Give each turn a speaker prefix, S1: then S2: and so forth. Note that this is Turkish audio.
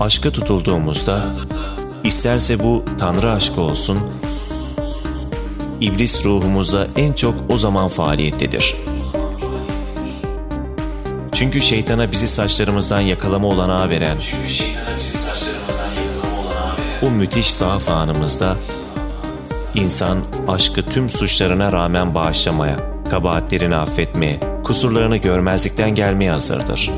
S1: Aşka tutulduğumuzda, isterse bu Tanrı aşkı olsun, İblis ruhumuzda en çok o zaman faaliyettedir. Çünkü şeytana bizi saçlarımızdan yakalama olanağı veren, o müthiş zaaf anımızda insan aşkı tüm suçlarına rağmen bağışlamaya, kabahatlerini affetmeye, kusurlarını görmezlikten gelmeye hazırdır.